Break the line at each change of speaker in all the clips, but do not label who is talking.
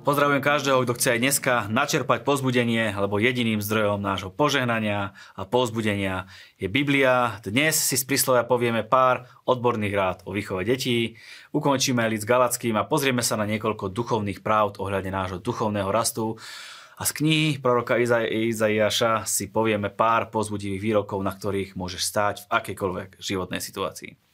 Pozdravujem každého, kto chce aj dneska načerpať pozbudenie, lebo jediným zdrojom nášho požehnania a pozbudenia je Biblia. Dnes si z príslovia povieme pár odborných rád o výchove detí, ukončíme list Galackým a pozrieme sa na niekoľko duchovných práv ohľadne nášho duchovného rastu. A z knihy proroka Iza- Izaiáša si povieme pár pozbudivých výrokov, na ktorých môžeš stáť v akejkoľvek životnej situácii.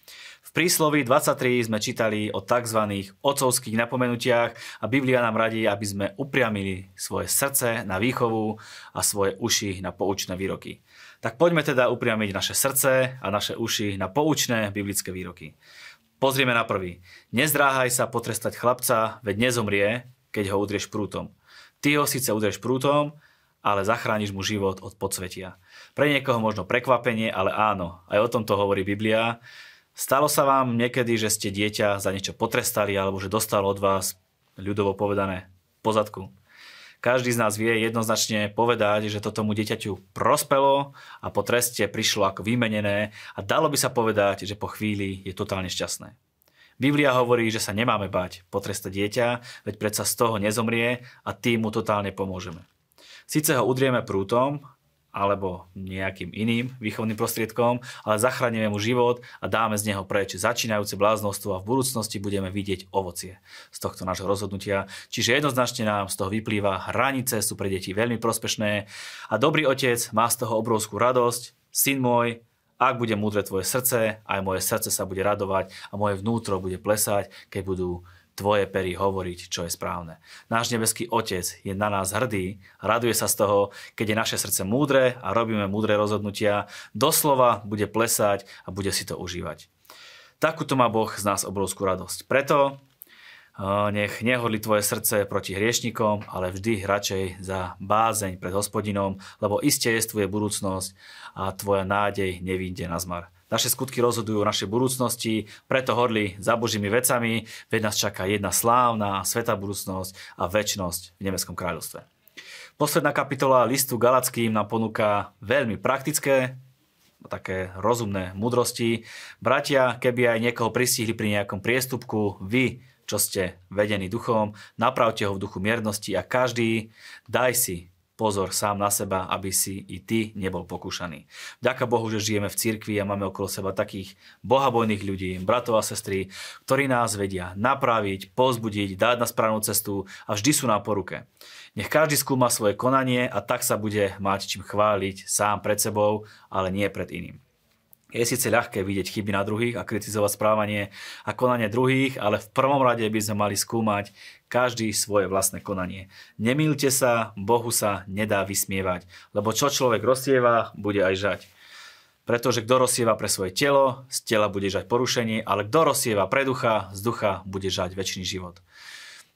V príslovi 23 sme čítali o tzv. ocovských napomenutiach a Biblia nám radí, aby sme upriamili svoje srdce na výchovu a svoje uši na poučné výroky. Tak poďme teda upriamiť naše srdce a naše uši na poučné biblické výroky. Pozrieme na prvý. Nezdráhaj sa potrestať chlapca, veď nezomrie, keď ho udrieš prútom. Ty ho síce udrieš prútom, ale zachrániš mu život od podsvetia. Pre niekoho možno prekvapenie, ale áno, aj o tomto hovorí Biblia. Stalo sa vám niekedy, že ste dieťa za niečo potrestali alebo že dostalo od vás, ľudovo povedané, pozadku? Každý z nás vie jednoznačne povedať, že to tomu dieťaťu prospelo a po treste prišlo ako vymenené a dalo by sa povedať, že po chvíli je totálne šťastné. Biblia hovorí, že sa nemáme bať potrestať dieťa, veď predsa z toho nezomrie a tým mu totálne pomôžeme. Sice ho udrieme prútom, alebo nejakým iným výchovným prostriedkom, ale zachránime mu život a dáme z neho preč začínajúce bláznostvo a v budúcnosti budeme vidieť ovocie z tohto nášho rozhodnutia. Čiže jednoznačne nám z toho vyplýva, hranice sú pre deti veľmi prospešné a dobrý otec má z toho obrovskú radosť. Syn môj, ak bude múdre tvoje srdce, aj moje srdce sa bude radovať a moje vnútro bude plesať, keď budú tvoje pery hovoriť, čo je správne. Náš nebeský Otec je na nás hrdý, raduje sa z toho, keď je naše srdce múdre a robíme múdre rozhodnutia, doslova bude plesať a bude si to užívať. Takúto má Boh z nás obrovskú radosť. Preto nech nehodli tvoje srdce proti hriešnikom, ale vždy radšej za bázeň pred hospodinom, lebo iste je tvoje budúcnosť a tvoja nádej nevíde na zmar. Naše skutky rozhodujú o našej budúcnosti, preto hodli za Božími vecami, veď nás čaká jedna slávna, svetá budúcnosť a väčnosť v nebeskom kráľovstve. Posledná kapitola listu Galackým nám ponúka veľmi praktické, také rozumné mudrosti. Bratia, keby aj niekoho pristihli pri nejakom priestupku, vy, čo ste vedení duchom, napravte ho v duchu miernosti a každý daj si pozor sám na seba, aby si i ty nebol pokúšaný. Ďaká Bohu, že žijeme v cirkvi a máme okolo seba takých bohabojných ľudí, bratov a sestry, ktorí nás vedia napraviť, pozbudiť, dať na správnu cestu a vždy sú nám po ruke. Nech každý skúma svoje konanie a tak sa bude mať čím chváliť sám pred sebou, ale nie pred iným. Je síce ľahké vidieť chyby na druhých a kritizovať správanie a konanie druhých, ale v prvom rade by sme mali skúmať každý svoje vlastné konanie. Nemýlte sa, Bohu sa nedá vysmievať, lebo čo človek rozsieva, bude aj žať. Pretože kto rozsieva pre svoje telo, z tela bude žať porušenie, ale kto rozsieva pre ducha, z ducha bude žať väčší život.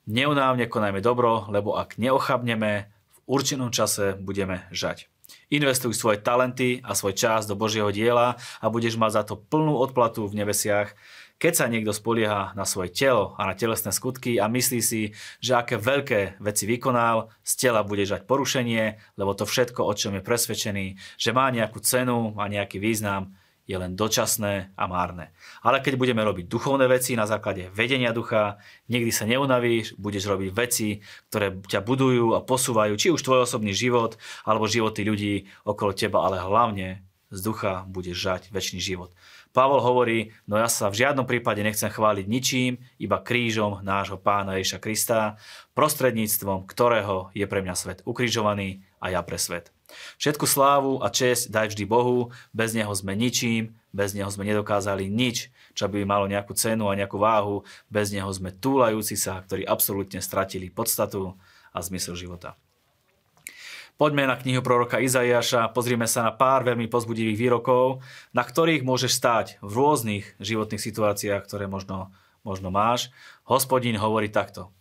Neunávne konajme dobro, lebo ak neochabneme, v určenom čase budeme žať. Investuj svoje talenty a svoj čas do Božieho diela a budeš mať za to plnú odplatu v nebesiach. Keď sa niekto spolieha na svoje telo a na telesné skutky a myslí si, že aké veľké veci vykonal, z tela bude žať porušenie, lebo to všetko, o čom je presvedčený, že má nejakú cenu, má nejaký význam, je len dočasné a márne. Ale keď budeme robiť duchovné veci na základe vedenia ducha, nikdy sa neunavíš, budeš robiť veci, ktoré ťa budujú a posúvajú, či už tvoj osobný život, alebo životy ľudí okolo teba, ale hlavne z ducha budeš žať väčší život. Pavol hovorí, no ja sa v žiadnom prípade nechcem chváliť ničím, iba krížom nášho pána Ježa Krista, prostredníctvom ktorého je pre mňa svet ukrižovaný a ja pre svet. Všetku slávu a česť daj vždy Bohu, bez Neho sme ničím, bez Neho sme nedokázali nič, čo by malo nejakú cenu a nejakú váhu, bez Neho sme túlajúci sa, ktorí absolútne stratili podstatu a zmysel života. Poďme na knihu proroka Izaiáša, pozrime sa na pár veľmi pozbudivých výrokov, na ktorých môžeš stáť v rôznych životných situáciách, ktoré možno, možno máš. Hospodín hovorí takto.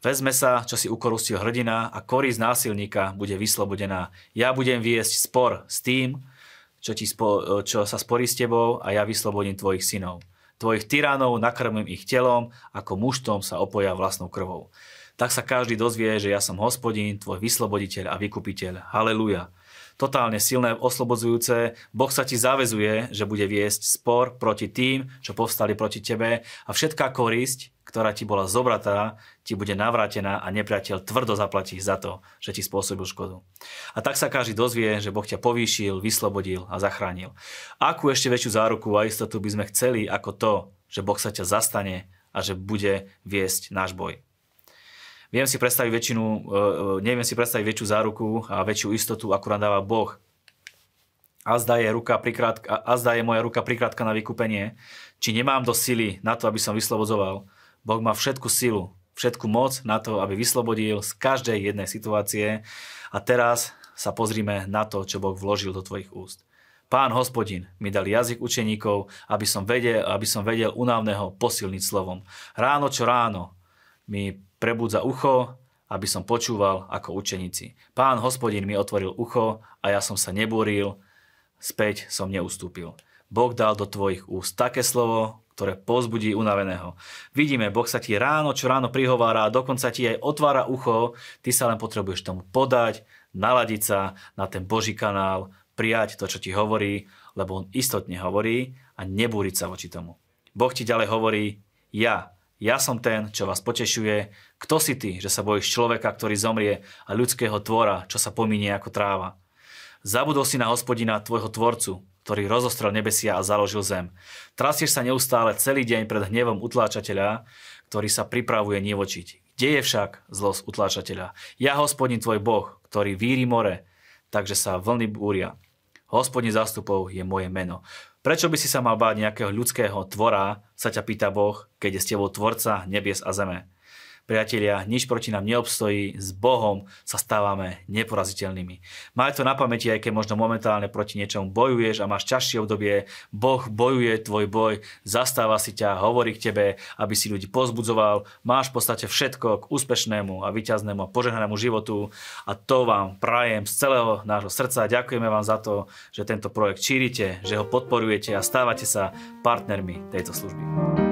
Vezme sa, čo si ukorustil hrdina a korí z násilníka bude vyslobodená. Ja budem viesť spor s tým, čo, ti spo, čo sa sporí s tebou a ja vyslobodím tvojich synov. Tvojich tyránov nakrmím ich telom, ako muštom sa opoja vlastnou krvou. Tak sa každý dozvie, že ja som hospodín, tvoj vysloboditeľ a vykupiteľ. Haleluja. totálne silné, oslobodzujúce. Boh sa ti zavezuje, že bude viesť spor proti tým, čo povstali proti tebe a všetká korisť, ktorá ti bola zobratá, ti bude navrátená a nepriateľ tvrdo zaplatí za to, že ti spôsobil škodu. A tak sa každý dozvie, že Boh ťa povýšil, vyslobodil a zachránil. Akú ešte väčšiu záruku a istotu by sme chceli ako to, že Boh sa ťa zastane a že bude viesť náš boj. Viem si predstaviť väčšinu, e, e, neviem si predstaviť väčšiu záruku a väčšiu istotu, ako nám dáva Boh. A zdá je, ruka prikrátka, a zdá je moja ruka prikrátka na vykúpenie. Či nemám do sily na to, aby som vyslobodzoval. Boh má všetku silu, všetku moc na to, aby vyslobodil z každej jednej situácie. A teraz sa pozrime na to, čo Boh vložil do tvojich úst. Pán hospodin mi dal jazyk učeníkov, aby som vedel, aby som vedel unávneho posilniť slovom. Ráno čo ráno mi prebudza ucho, aby som počúval ako učeníci. Pán hospodin mi otvoril ucho a ja som sa nebúril, späť som neustúpil. Boh dal do tvojich úst také slovo, ktoré pozbudí unaveného. Vidíme, Boh sa ti ráno čo ráno prihovára a dokonca ti aj otvára ucho, ty sa len potrebuješ tomu podať, naladiť sa na ten Boží kanál, prijať to, čo ti hovorí, lebo on istotne hovorí a nebúriť sa voči tomu. Boh ti ďalej hovorí, ja, ja som ten, čo vás potešuje. Kto si ty, že sa bojíš človeka, ktorý zomrie a ľudského tvora, čo sa pominie ako tráva? Zabudol si na hospodina, tvojho tvorcu, ktorý rozostrel nebesia a založil zem. Trasieš sa neustále celý deň pred hnevom utláčateľa, ktorý sa pripravuje nevočiť. Kde je však zlosť utláčateľa? Ja, hospodin tvoj Boh, ktorý víri more, takže sa vlny búria. Hospodin zástupov je moje meno. Prečo by si sa mal báť nejakého ľudského tvora, sa ťa pýta Boh, keď je s tebou tvorca nebies a zeme. Priatelia, nič proti nám neobstojí, s Bohom sa stávame neporaziteľnými. Maj to na pamäti, aj keď možno momentálne proti niečomu bojuješ a máš ťažšie obdobie, Boh bojuje tvoj boj, zastáva si ťa, hovorí k tebe, aby si ľudí pozbudzoval, máš v podstate všetko k úspešnému a vyťaznému a požehnanému životu a to vám prajem z celého nášho srdca. Ďakujeme vám za to, že tento projekt šírite, že ho podporujete a stávate sa partnermi tejto služby.